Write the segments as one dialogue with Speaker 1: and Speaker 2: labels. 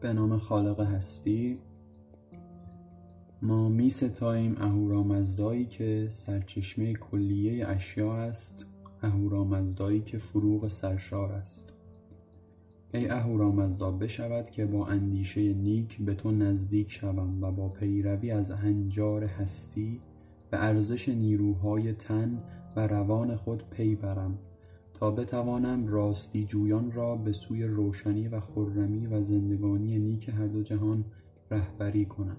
Speaker 1: به نام خالق هستی. ما می ستاییم اهورامزدایی که سرچشمه کلیه اشیا است اهورامزدایی که فروغ سرشار است. ای اهورامزدا بشود که با اندیشه نیک به تو نزدیک شوم و با پیروی از هنجار هستی به ارزش نیروهای تن و روان خود پی برم. تا بتوانم راستی جویان را به سوی روشنی و خرمی و زندگانی نیک هر دو جهان رهبری کنم.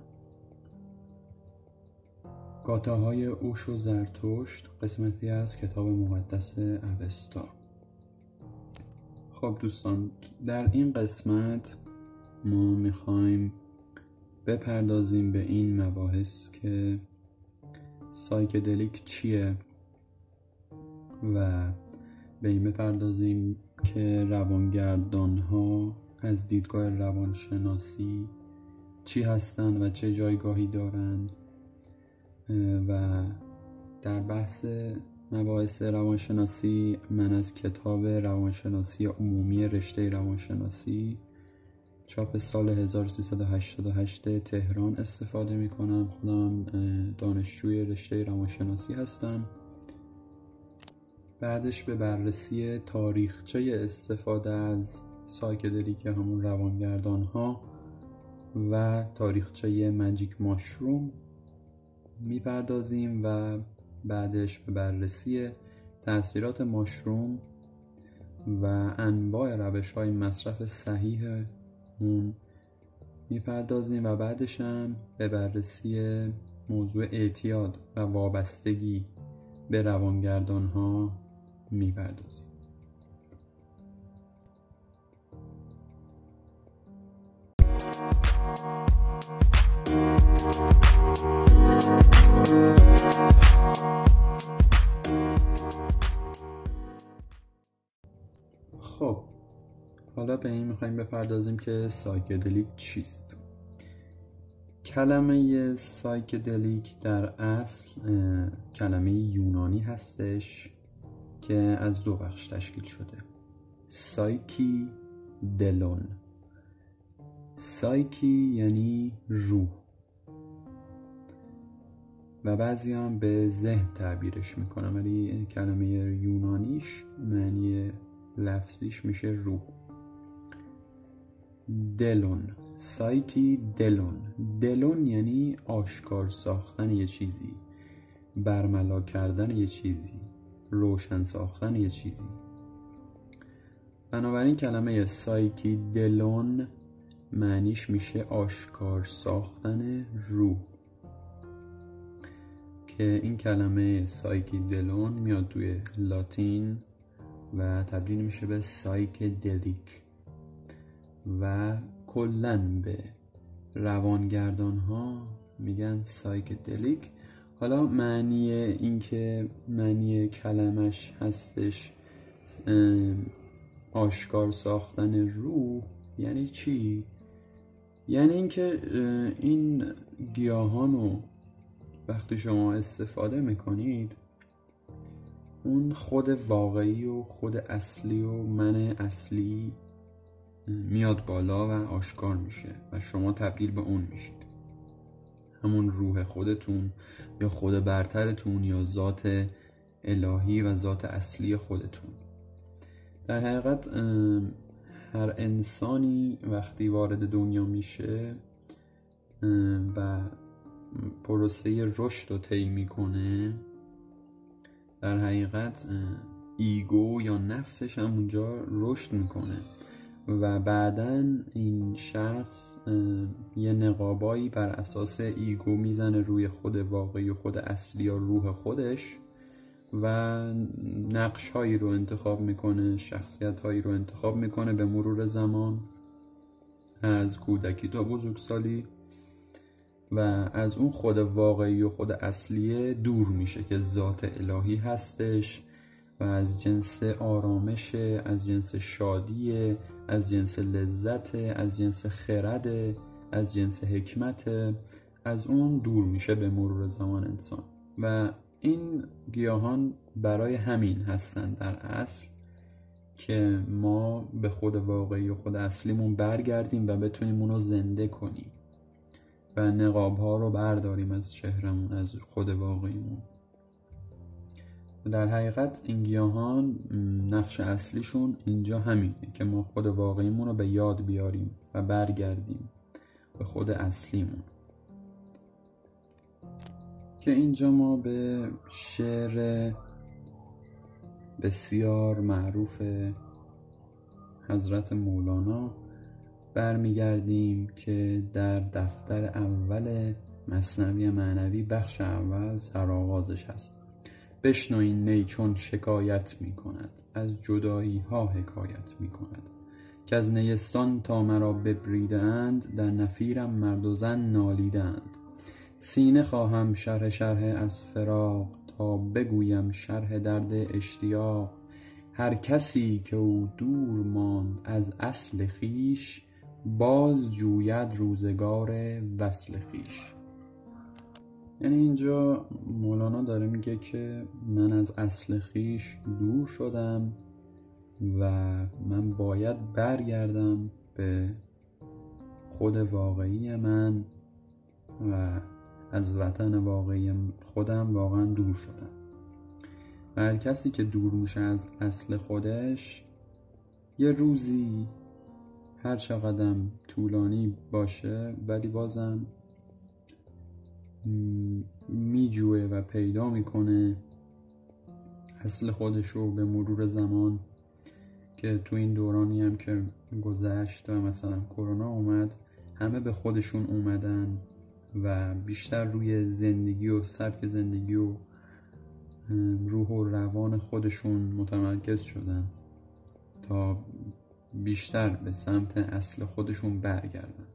Speaker 1: گاتاهای اوش و زرتشت قسمتی از کتاب مقدس اوستا. خب دوستان در این قسمت ما می‌خوایم بپردازیم به این مباحث که سایکدلیک چیه و به این بپردازیم که روانگردان ها از دیدگاه روانشناسی چی هستند و چه جایگاهی دارند و در بحث مباحث روانشناسی من از کتاب روانشناسی عمومی رشته روانشناسی چاپ سال 1388 تهران استفاده می کنم خودم دانشجوی رشته روانشناسی هستم. بعدش به بررسی تاریخچه استفاده از که همون روانگردان ها و تاریخچه مجیک ماشروم می‌پردازیم و بعدش به بررسی تاثیرات ماشروم و انواع روش های مصرف صحیح اون می‌پردازیم و بعدش هم به بررسی موضوع اعتیاد و وابستگی به روانگردان ها می‌پردازیم. خب حالا به این می‌خوایم بپردازیم که سایکدلیک چیست. کلمه سایکدلیک در اصل کلمه یونانی هستش. که از دو بخش تشکیل شده. سایکی دلون. سایکی یعنی روح. و بعضی هم به ذهن تعبیرش می‌کنم ولی کلمه یونانیش معنی لفظیش میشه روح. دلون. سایکی دلون. دلون یعنی آشکار ساختن یه چیزی برملا کردن یه چیزی. روشن ساختن یه چیزی. بنابراین کلمه سایکی دلون معنیش میشه آشکار ساختن روح. که این کلمه سایکی دلون میاد توی لاتین و تبدیل میشه به سایک دلیک و کلا به روانگردان ها میگن سایک دلیک حالا معنی اینکه معنی کلمش هستش آشکار ساختن روح یعنی چی؟ یعنی اینکه این گیاهان رو وقتی شما استفاده می‌کنید اون خود واقعی و خود اصلی و من اصلی میاد بالا و آشکار میشه و شما تبدیل به اون میشید همون روح خودتون یا خود برترتون یا ذات الهی و ذات اصلی خودتون. در حقیقت هر انسانی وقتی وارد دنیا میشه و پروسه رشد رو طی می‌کنه در حقیقت ego یا نفسش هم اونجا رشد می‌کنه. و بعدا این شخص یه نقابایی بر اساس ego می‌زنه روی خود واقعی و خود اصلی یا روح خودش و نقش هایی رو انتخاب می‌کنه شخصیت هایی رو انتخاب می‌کنه به مرور زمان از کودکی تا بزرگسالی و از اون خود واقعی و خود اصلیه دور میشه که ذات الهی هستش و از جنس آرامش از جنس شادی از جنس لذت از جنس خرد از جنس حکمت از اون دور میشه به مرور زمان انسان. و این گیاهان برای همین هستند در اصل که ما به خود واقعی و خود اصلیمون برگردیم و بتونیم اونو زنده کنیم و نقاب ها رو برداریم از چهرمون از خود واقعیمون. در حقیقت این گیاهان نقش اصلیشون اینجا همینه که ما خود واقعیمون رو به یاد بیاریم و برگردیم به خود اصلیمون. که اینجا ما به شعر بسیار معروف حضرت مولانا برمیگردیم که در دفتر اول مصنوی معنوی بخش اول سرآغازش هست. بشنو این نی چون شکایت می کند از جدایی ها حکایت می کند که از نیستان تا مرا ببریده اند در نفیرم مرد و زن نالیده اند سینه خواهم شرح شرح از فراق تا بگویم شرح درد اشتیاق. هر کسی که او دور ماند از اصل خیش باز جوید روزگار وصل خیش. یعنی اینجا مولانا داره میگه که من از اصل خیش دور شدم و من باید برگردم به خود واقعی من و از وطن واقعی خودم واقعا دور شدم. و هر کسی که دور میشه از اصل خودش یه روزی هر چقدر طولانی باشه ولی بازم میجوه و پیدا می‌کنه اصل خودش رو به مرور زمان که تو این دورانی هم که گذشت و مثلا کرونا اومد همه به خودشون اومدن و بیشتر روی زندگی و سبک زندگی و روح و روان خودشون متمرکز شدن تا بیشتر به سمت اصل خودشون برگردن.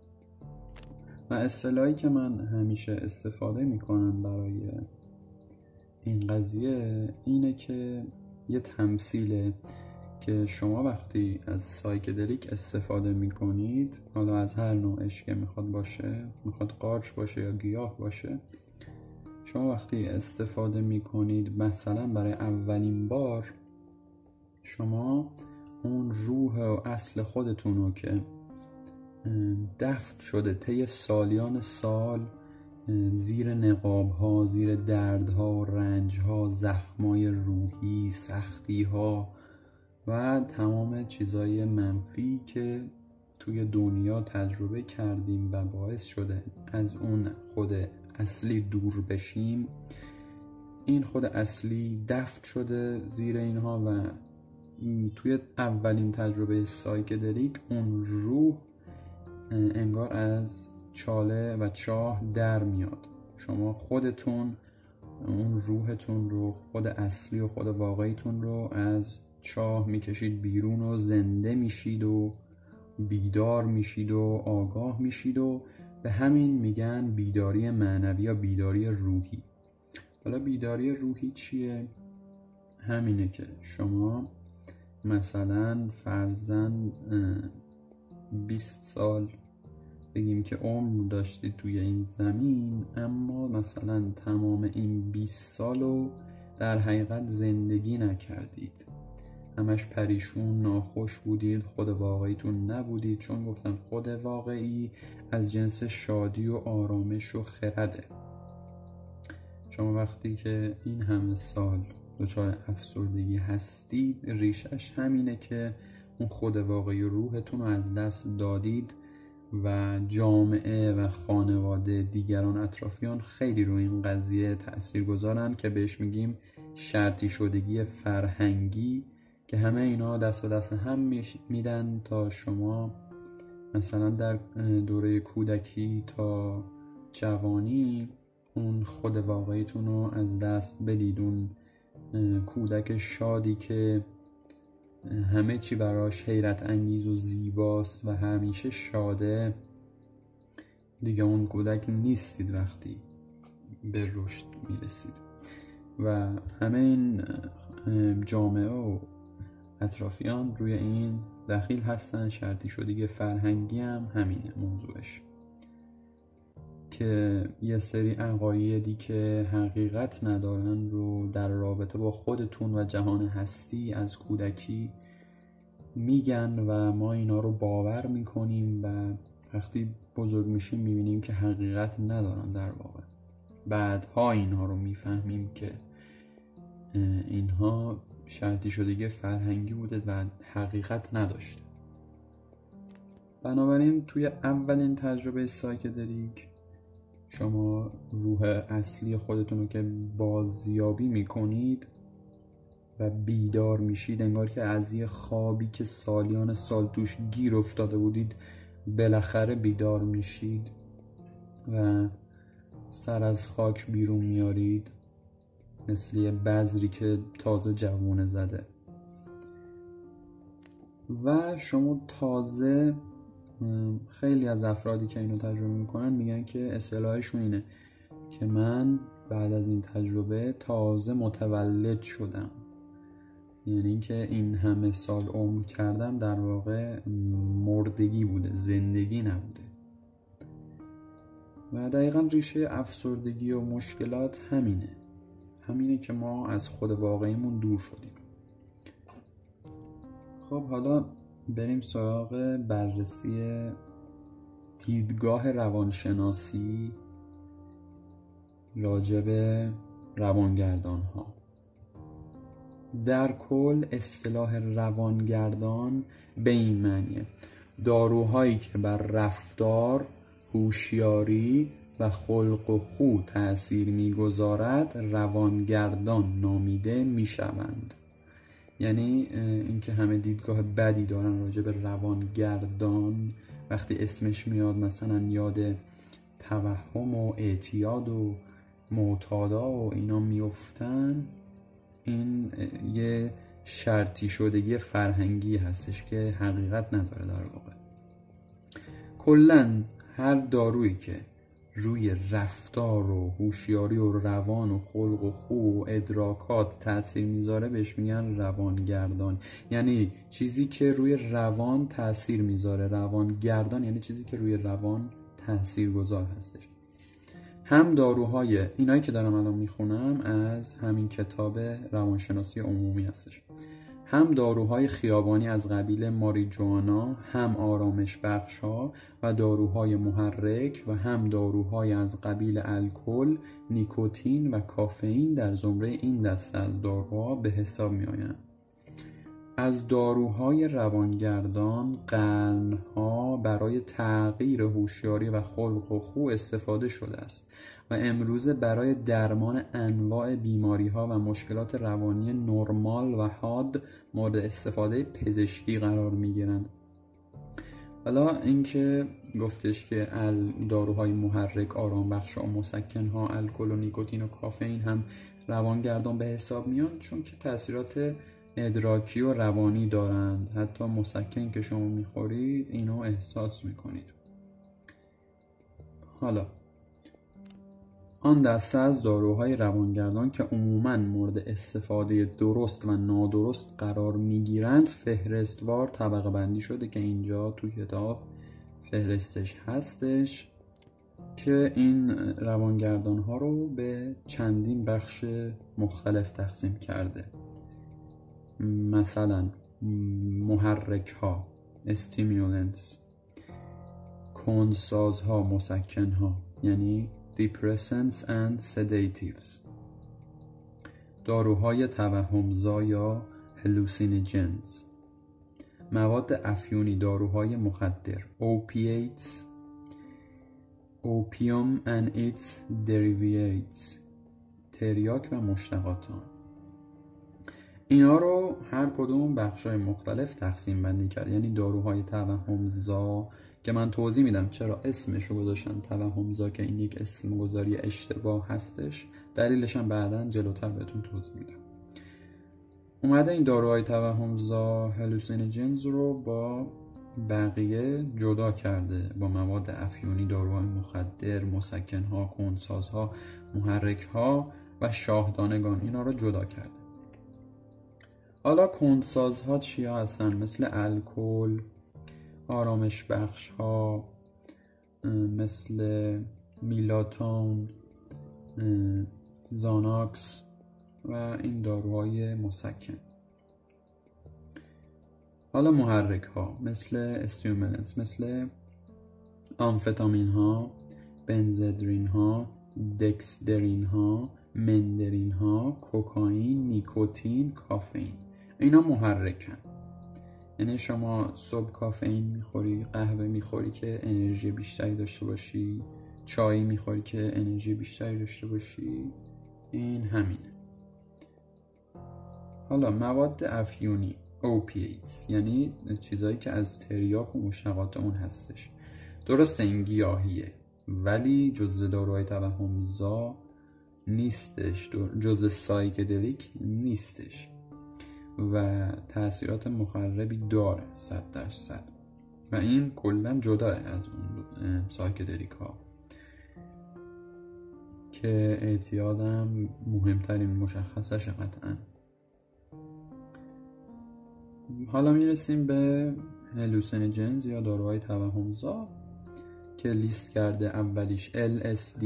Speaker 1: اصطلاحی که من همیشه استفاده می‌کنم برای این قضیه اینه که یه تمثیله که شما وقتی از سایکدلیک استفاده می‌کنید حالا از هر نوعش که می‌خواد باشه می‌خواد قارچ باشه یا گیاه باشه شما وقتی استفاده می‌کنید مثلا برای اولین بار شما اون روح و اصل خودتون رو که دفن شده طی سالیان سال زیر نقاب ها زیر دردها رنج ها زخمای روحی سختی ها و تمام چیزای منفی که توی دنیا تجربه کردیم و باعث شده از اون خود اصلی دور بشیم این خود اصلی دفت شده زیر اینها و توی اولین تجربه سایکدلیک اون روح انگار از چاله و چاه در میاد شما خودتون اون روحتون رو خود اصلی و خود واقعیتون رو از چاه می‌کشید بیرون و زنده میشید و بیدار میشید و آگاه میشید و به همین میگن بیداری معنوی یا بیداری روحی حالا بیداری روحی چیه؟ همینه که شما مثلا فرزن 20 سال بگیم که عمر داشتید توی این زمین اما مثلا تمام این 20 سال رو در حقیقت زندگی نکردید. همش پریشون ناخوش بودید خود واقعیتون نبودید چون گفتم خود واقعی از جنس شادی و آرامش و خرده. شما وقتی که این همه سال دچار افسردگی هستید ریشش همینه که اون خود واقعی روحتون رو از دست دادید. و جامعه و خانواده دیگران اطرافیان خیلی روی این قضیه تأثیر گذارن که بهش میگیم شرطی شدگی فرهنگی که همه اینا دست به دست هم میدن تا شما مثلا در دوره کودکی تا جوانی اون خود واقعیتون رو از دست بدید. اون کودک شادی که همه چی براش حیرت انگیز و زیباست و همیشه شاده. دیگه اون کودک نیستید وقتی به رشد می‌رسید. و همه این جامعه و اطرافیان روی این دخیل هستن. شرطی شدگی فرهنگی هم همینه موضوعش. که یه سری عقایدی که حقیقت ندارن رو در رابطه با خودتون و جهان هستی از کودکی میگن و ما اینا رو باور می‌کنیم و وقتی بزرگ میشیم می‌بینیم که حقیقت ندارن در واقع. بعدها اینها رو می‌فهمیم که اینها شرطی شدگی فرهنگی بوده و حقیقت نداشته. بنابراین توی اولین تجربه سایکدلیک شما روح اصلی خودتون رو که بازیابی می‌کنید و بیدار میشید انگار که از یه خوابی که سالیان سال توش گیر افتاده بودید بالاخره بیدار میشید و سر از خاک بیرون میارید مثل یه بذری که تازه جوونه زده. و شما تازه خیلی از افرادی که اینو تجربه می‌کنن میگن که اصطلاحشون اینه که من بعد از این تجربه تازه متولد شدم. یعنی اینکه این همه سال عمر کردم در واقع مردگی بوده زندگی نبوده. و دقیقا ریشه افسردگی و مشکلات همینه. همینه که ما از خود واقعیمون دور شدیم. خب حالا بریم سراغ بررسی دیدگاه روانشناسی راجب روانگردان ها در کل اصطلاح روانگردان به این معنیه. داروهایی که بر رفتار هوشیاری و خلق و خو تأثیر می‌گذارد روانگردان نامیده می‌شوند. یعنی اینکه همه دیدگاه بدی دارن راجع به روانگردان وقتی اسمش میاد مثلا یاد توهم و اعتیاد و معتادا و اینا میفتن این یه شرطی شدگی فرهنگی هستش که حقیقت نداره در واقع. کلا هر دارویی که روی رفتار و هوشیاری و روان و خلق و خو و ادراکات تاثیر می‌ذاره بهش میگن روانگردان. یعنی چیزی که روی روان تاثیر می‌ذاره. روانگردان یعنی چیزی که روی روان تاثیر گذار هستش. هم داروهای اینایی که دارم الان می‌خونم از همین کتاب روانشناسی عمومی هستش. هم داروهای خیابانی از قبیل ماریجوانا هم آرامش بخش ها و داروهای محرک و هم داروهای از قبیل الکل، نیکوتین و کافئین در زمره این دسته از داروها به حساب می آیند. از داروهای روانگردان قرنها برای تغییر هوشیاری و خلق و خو استفاده شده است و امروزه برای درمان انواع بیماری ها و مشکلات روانی نرمال و حاد مورد استفاده پزشکی قرار می گیرند حالا اینکه گفتش که داروهای محرک آرام بخش و مسکن ها الکل و نیکوتین و کافئین هم روانگردان به حساب میان چون که تاثیرات ادراکی و روانی دارند. حتی مسکن که شما می‌خورید اینو احساس می‌کنید. حالا آن دسته از داروهای روانگردان که عموما مورد استفاده درست و نادرست قرار می‌گیرند فهرستوار طبقه بندی شده که اینجا تو کتاب فهرستش هستش که این روانگردان ها رو به چندین بخش مختلف تقسیم کرده. مثلا محرک ها استیمیولنس کنساز ها مسکن ها یعنی depressants and sedatives. داروهای توهمزا یا hallucinogens. مواد افیونی داروهای مخدر. Opiates. Opium and its derivatives تریاک و مشتقات آن اینا رو هر کدوم بخش های مختلف تقسیم بندی کرد. یعنی داروهای توهمزا که من توضیح میدم چرا اسمش رو گذاشتن توهمزا که این یک اسم گذاری اشتباه هستش. دلیلش هم بعدا جلوتر بهتون توضیح میدم. اومده این داروهای توهمزا هلوسینوجنز رو با بقیه جدا کرده با مواد افیونی داروهای مخدر مسکنها کنسازها محرکها و شاهدانگان اینا رو جدا کرده. حالا کنسازها چیا هستن؟ مثل الکل آرامش بخش ها مثل میلاتون زاناکس و این داروهای مسکن. حالا محرک ها مثل استیوملنس مثل آمفتامین ها بنزدرین ها دکسدرین ها مندرین ها کوکائین نیکوتین کافئین. اینا محرکن. یعنی شما صبح کافئین می‌خوری قهوه می‌خوری که انرژی بیشتری داشته باشی چای می‌خوری که انرژی بیشتری داشته باشی این همینه. حالا مواد افیونی opiates یعنی چیزهایی که از تریاک و مشتقات اون هستش. درسته این گیاهیه ولی جزء داروهای توهمزا نیستش. جزء psychedelic نیستش. و تاثیرات مخربی داره صد درصد. و این کلا جدا از اون psychedelic ها که اعتیادم مهمترین مشخصش قطعا. حالا می‌رسیم به هلوسینجنز یا داروهای توهمزا که لیست کرده اولیش LSD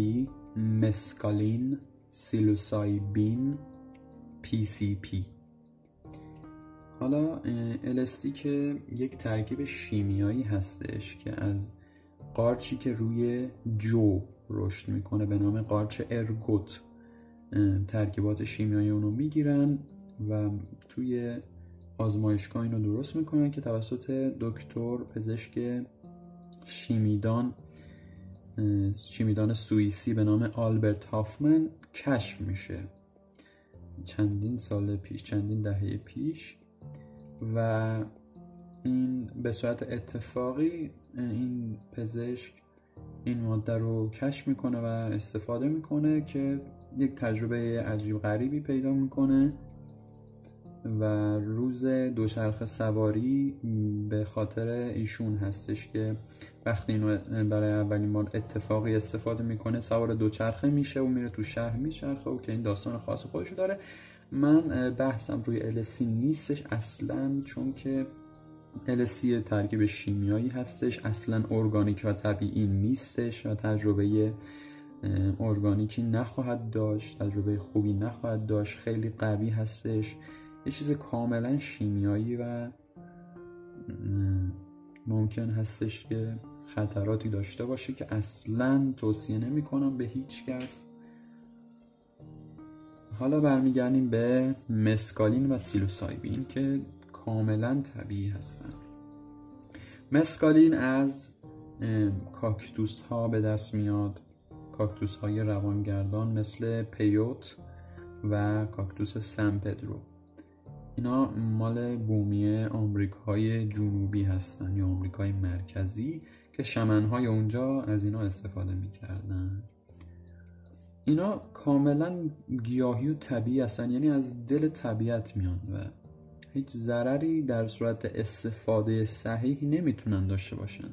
Speaker 1: مسکالین سیلوسایبین PCP حالا LSD که یک ترکیب شیمیایی هستش که از قارچی که روی جو رشد می‌کنه به نام قارچ ارگوت ترکیبات شیمیایی اونو می‌گیرن و توی آزمایشگاه اینو درست می‌کنن که توسط دکتر پزشک شیمیدان شیمیدان سوئیسی به نام آلبرت هافمن کشف میشه. چندین سال پیش چندین دهه پیش و این به صورت اتفاقی این پزشک این ماده رو کشف می‌کنه و استفاده می‌کنه که یک تجربه عجیب غریبی پیدا می‌کنه و روز دوچرخه سواری به خاطر ایشون هستش که وقتی اینو برای اولین بار اتفاقی استفاده می‌کنه سوار دوچرخه میشه و میره تو شهر میچرخه و که این داستان خاص خودشو داره. من بحثم روی السی نیستش اصلا چون که السی ترکیب شیمیایی هستش. اصلا ارگانیک و طبیعی نیستش و تجربه ارگانیکی نخواهد داشت تجربه خوبی نخواهد داشت خیلی قوی هستش. یه چیز کاملا شیمیایی و ممکن هستش که خطراتی داشته باشه که اصلا توصیه نمی کنم به هیچ کس. حالا برمیگردیم به مسکالین و سیلوسایبین که کاملا طبیعی هستن. مسکالین از کاکتوس ها به دست میاد. کاکتوس های روانگردان مثل پیوت و کاکتوس سن پدرو. اینا مال بومی آمریکای جنوبی هستن یا آمریکای مرکزی که شمنهای اونجا از اینا استفاده می‌کردن. اینا کاملا گیاهی و طبیعی هستن. یعنی از دل طبیعت میان و هیچ ضرری در صورت استفاده صحیح نمی‌تونن داشته باشن.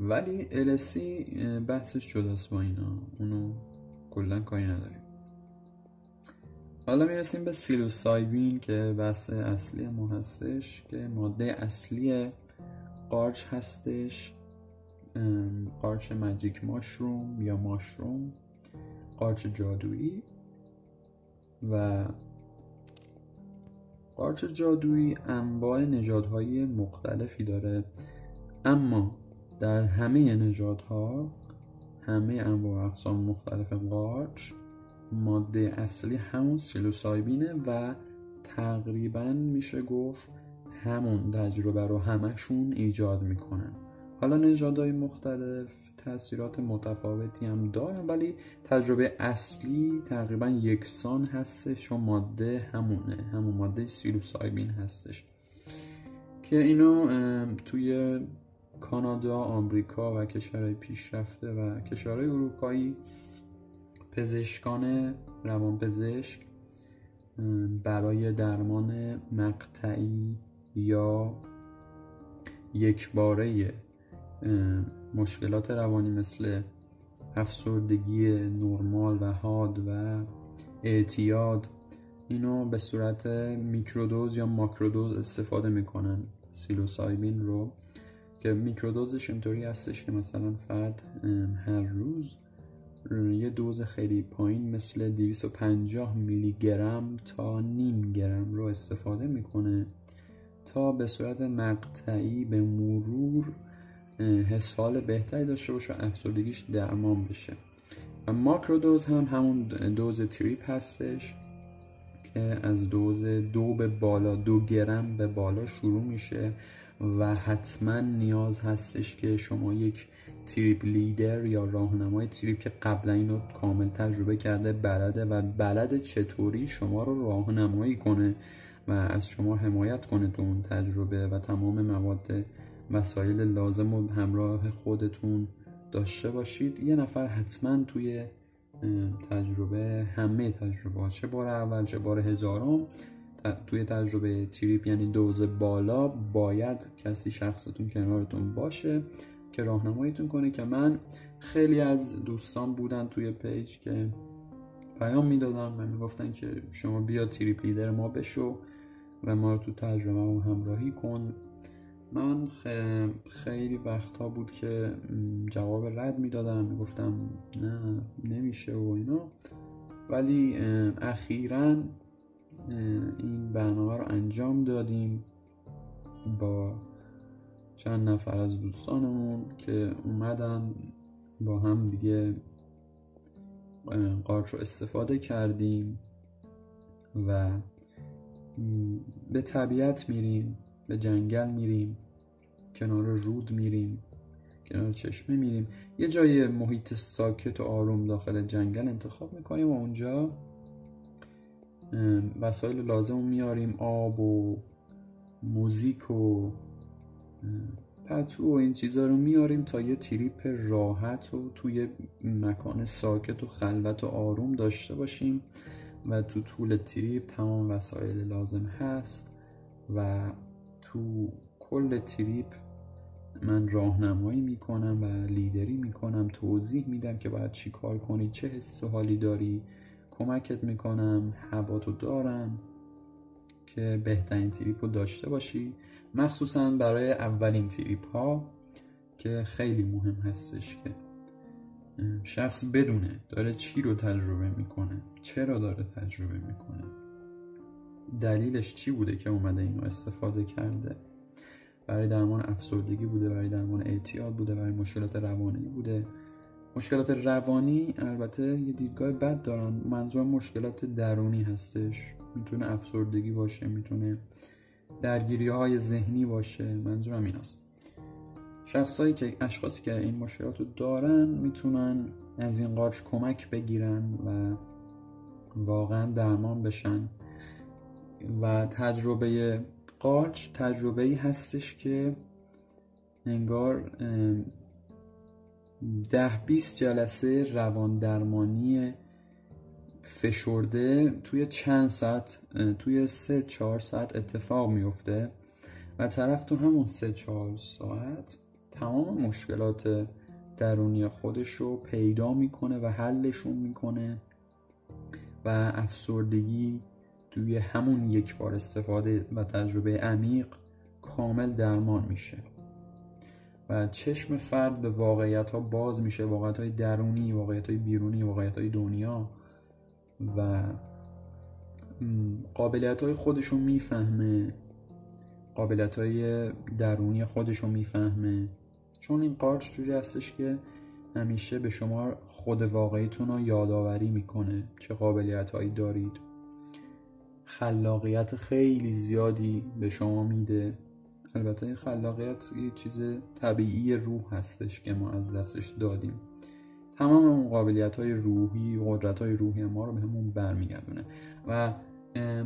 Speaker 1: ولی السی بحثش جداست با اینا. اونو کلا کاری نداریم. حالا می‌رسیم به سیلوسایبین که بحث اصلی ما هستش که ماده اصلی قارچ هستش. قارچ مجیک ماشروم یا ماشروم. قارچ جادویی و قارچ جادویی انواع نژادهای مختلفی داره. اما در همه نژادها همه انواع اقسام مختلف قارچ ماده اصلی همون سیلوسایبینه و تقریبا میشه گفت همون تجربه رو همشون ایجاد می‌کنن. حالا نژادهای مختلف تاثیرات متفاوتی هم دارن ولی تجربه اصلی تقریبا یکسان هستش و ماده همونه. همون ماده سیلوسایبین هستش. که اینو توی کانادا، آمریکا و کشورهای پیشرفته و کشورهای اروپایی پزشکان روانپزشک برای درمان مقطعی یا یکباره مشکلات روانی مثل افسردگی نرمال و حاد و اعتیاد اینو به صورت میکرودوز یا ماکرودوز استفاده می‌کنن سیلوسایبین رو که میکرودوزش اینطوری هستش که مثلا فرد هر روز یه دوز خیلی پایین مثل 250 میلی گرم تا نیم گرم رو استفاده می‌کنه تا به صورت مقطعی به مرور حس حال بهتری داشته باشه و افسردگیش درمان بشه. و ماکرو دوز هم همون دوز تریپ هستش که از دوز دو به بالا دو گرم به بالا شروع میشه و حتما نیاز هستش که شما یک تریپ لیدر یا راهنمای تریپ که قبلا اینو کامل تجربه کرده بلده و بلد چطوری شما رو راهنمایی کنه و از شما حمایت کنه تو اون تجربه و تمام مواد وسایل لازم و همراه خودتون داشته باشید. یه نفر حتما توی تجربه همه تجربه چه بار اول چه بار هزارم توی تجربه تریپ یعنی دوز بالا باید کسی شخصتون کنارتون باشه که راهنماییتون کنه که من خیلی از دوستان بودن توی پیج که پیام می‌دادم و می‌گفتن که شما بیا تریپ لیدر ما بشو و ما رو تو تجربه همراهی کن. من خیلی وقتها بود که جواب رد می‌دادم. می‌گفتم نه نمیشه و اینا. ولی اخیرا این برنامه رو انجام دادیم با چند نفر از دوستانمون که اومدن با هم دیگه قارچ رو استفاده کردیم و به طبیعت میریم. به جنگل میریم کنار رود میریم کنار چشمه میریم. یه جای محیط ساکت و آروم داخل جنگل انتخاب می‌کنیم و اونجا وسایل لازم میاریم آب و موزیک و پتو و این چیزا رو میاریم تا یه trip راحت و توی مکان ساکت و خلوت و آروم داشته باشیم. و تو طول trip تمام وسایل لازم هست و تو کل trip من راهنمایی می‌کنم و لیدری می‌کنم توضیح میدم که باید چی کار کنی چه حس حالی داری. کمکت می‌کنم هواتو دارم که بهترین تریپ رو داشته باشی. مخصوصا برای اولین تریپ ها که خیلی مهم هستش که شخص بدونه داره چی رو تجربه می‌کنه چرا داره تجربه می‌کنه. دلیلش چی بوده که اومده اینو استفاده کرده؟ برای درمان افسردگی بوده برای درمان اعتیاد بوده برای مشکلات روانی بوده. مشکلات روانی البته یه دیدگاه بد دارن. منظور مشکلات درونی هستش. می‌تونه افسردگی باشه می‌تونه درگیری های ذهنی باشه. منظورم این است شخصایی که اشخاصی که این مشکلات رو دارن می‌تونن از این قارچ کمک بگیرن و واقعا درمان بشن. و تجربه قارچ تجربه ای هستش که انگار ده 20 جلسه روان درمانی فشرده توی چند ساعت توی سه چهار ساعت اتفاق میفته و طرف تو همون سه چهار ساعت تمام مشکلات درونی خودش رو پیدا می‌کنه و حلشون می‌کنه و افسردگی توی همون یک بار استفاده و تجربه عمیق کامل درمان میشه. و چشم فرد به واقعیت ها باز میشه واقعیت های درونی واقعیت های بیرونی واقعیت های دنیا و قابلیت های خودشون می‌فهمه قابلیت های درونی خودشون می‌فهمه. چون این قارچ جوری هستش که همیشه به شما خود واقعیتون رو یادآوری می‌کنه چه قابلیت هایی دارید. خلاقیت خیلی زیادی به شما میده. البته این خلاقیت یه چیز طبیعی روح هستش که ما از دستش دادیم. تمام اون قابلیت های روحی قدرت های روحی ما رو به همون برمیگردونه. و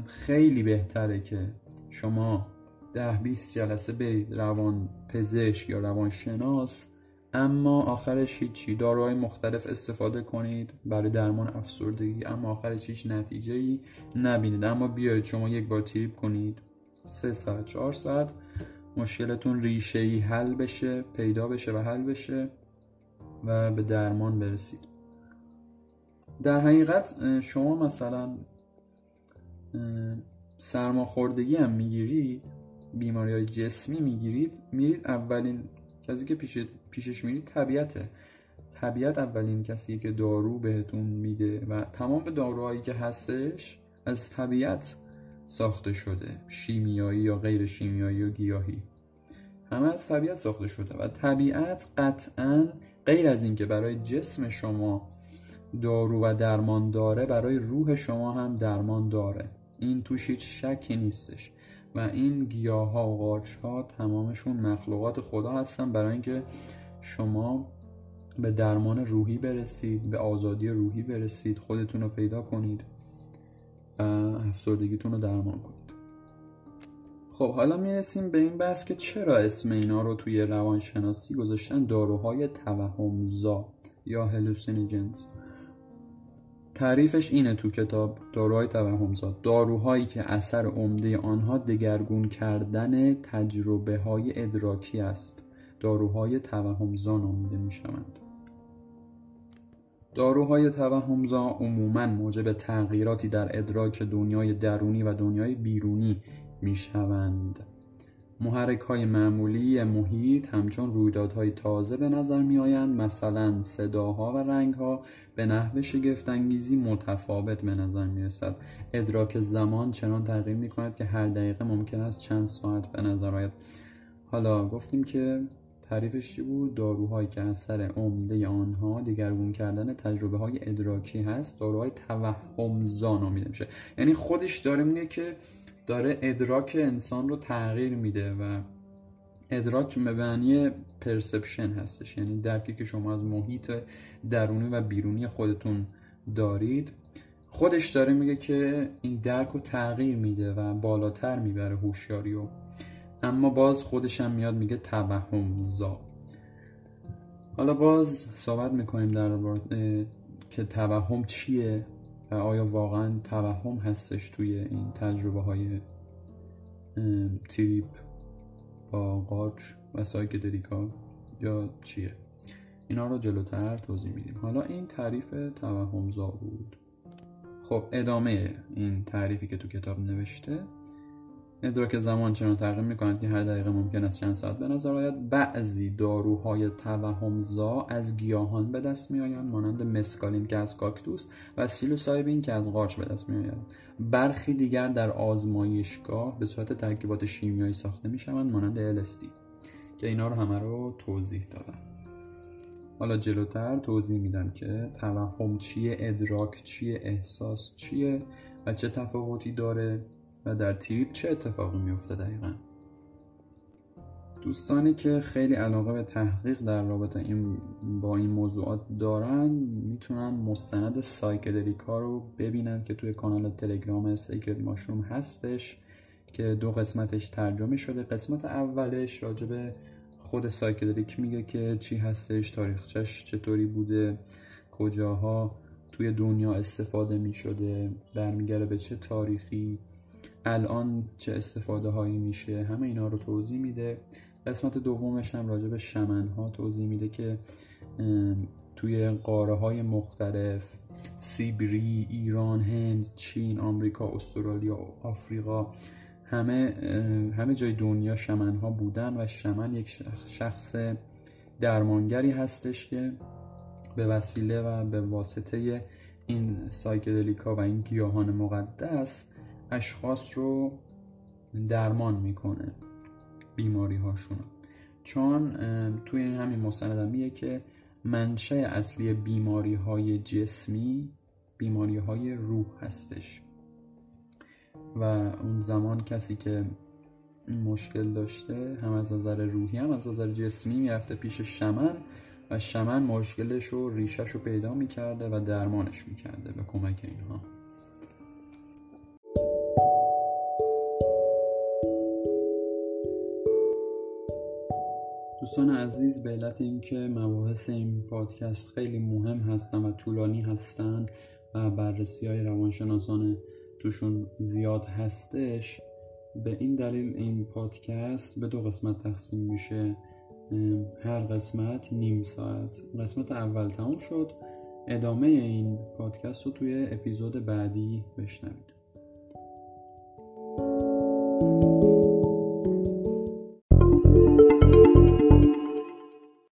Speaker 1: خیلی بهتره که شما ده 20 جلسه برید روان پزشک یا روان شناس اما آخرش هیچی. داروهای مختلف استفاده کنید. برای درمان افسردگی. اما آخرش هیچ نتیجه ای نبینید. اما بیاید شما یک بار تریپ کنید. سه ساعت چهار ساعت. مشکلتون ریشه ای حل بشه پیدا بشه و حل بشه و به درمان برسید. در حقیقت شما مثلا سرماخوردگی هم می‌گیرید بیماری های جسمی می‌گیرید میرید اولین کسی که پیش پیشش میرید طبیعته. طبیعت اولین کسی که دارو بهتون میده و تمام داروهایی که هستش از طبیعت ساخته شده شیمیایی یا غیر شیمیایی یا گیاهی. همه از طبیعت ساخته شده و طبیعت قطعا غیر از اینکه برای جسم شما دارو و درمان داره برای روح شما هم درمان داره. این توش هیچ شکی نیستش. و این گیاه و قارچ ها تمامشون مخلوقات خدا هستن برای اینکه شما به درمان روحی برسید به آزادی روحی برسید خودتون رو پیدا کنید و افسردگیتون رو درمان کنید. خب حالا می‌رسیم به این بحث که چرا اسم اینا رو توی روانشناسی گذاشتن؟ داروهای توهمزا یا هلوسینیجنز تعریفش اینه تو کتاب داروهای توهمزا داروهایی که اثر عمده آنها دگرگون کردن تجربه های ادراکی است. داروهای توهمزا نامیده می شوند داروهای توهمزا عموما موجب تغییراتی در ادراک دنیای درونی و دنیای بیرونی می شوند محرک های معمولی محیط همچون رویدادهای تازه به نظر می آیند مثلا صداها و رنگها به نحو شگفتانگیزی متفاوت به نظر می رسد ادراک زمان چنان تغییر می کند که هر دقیقه ممکن است چند ساعت به نظر آید. حالا گفتیم که تعریفش چی بود؟ داروهایی که اثر عمده آنها دیگرگون کردن تجربه های ادراکی هست داروهای توهمزا نامیده میشه. یعنی خودش داره میگه که داره ادراک انسان رو تغییر میده و ادراک مبنی پرسپشن هستش. یعنی درکی که شما از محیط درونی و بیرونی خودتون دارید. خودش داره میگه که این درک رو تغییر میده و بالاتر می‌بره هوشیاری رو. اما باز خودش هم میاد میگه توهم زا. حالا باز صحبت می‌کنیم در که توهم چیه؟ و آیا واقعا توهم هستش توی این تجربه های تریپ با قارچ و سایکدلیکا یا چیه؟ اینا رو جلوتر توضیح میدیم. حالا این تعریف توهمزا بود. خب ادامه این تعریفی که تو کتاب نوشته ادراک زمان چنان تغییر می‌کنند که هر دقیقه ممکن است چند ساعت به نظر آید. بعضی داروهای توهمزا از گیاهان به دست میآیند مانند مسکالین که از کاکتوس و سیلوسایبین که از قارچ به دست میآید برخی دیگر در آزمایشگاه به صورت ترکیبات شیمیایی ساخته می‌شوند مانند LSD که اینا رو همه رو توضیح دادم حالا جلوتر توضیح میدم که توهم چیه ادراک چیه احساس چیه و چه تفاوتی داره. و در trip چه اتفاقی میفته دقیقا؟ دوستانی که خیلی علاقه به تحقیق در رابطه این با این موضوعات دارن می‌تونن مستند Psychedelica رو ببینن که توی کانال تلگرام Secret Mushroom هستش که دو قسمتش ترجمه شده. قسمت اولش راجب خود psychedelic میگه که چی هستش تاریخچش چطوری بوده کجاها توی دنیا استفاده می‌شده برمیگرده به چه تاریخی. الان چه استفاده هایی میشه همه اینا رو توضیح میده. قسمت دومش هم راجع به شمن ها توضیح میده که توی قاره های مختلف سیبری، ایران، هند، چین، آمریکا، استرالیا، آفریقا همه همه جای دنیا شمن ها بودن و شمن یک شخص درمانگری هستش که به وسیله و به واسطه این سایکدلیکا و این گیاهان مقدس اشخاص رو درمان می‌کنه بیماری هاشون چون توی همین مستندم میگه که منشه اصلی بیماری های جسمی بیماری های روح هستش. و اون زمان کسی که مشکل داشته هم از نظر روحی هم از نظر جسمی می‌رفته پیش شمن و شمن مشکلش رو ریشش رو پیدا می‌کرده و درمانش می‌کرده به کمک اینها. دوستان عزیز به علت اینکه مباحث این پادکست خیلی مهم هستن و طولانی هستن و بررسی های روانشناسان توشون زیاد هستش به این دلیل این پادکست به دو قسمت تقسیم میشه. هر قسمت نیم ساعت. قسمت اول تموم شد. ادامه این پادکست رو توی اپیزود بعدی بشنوید.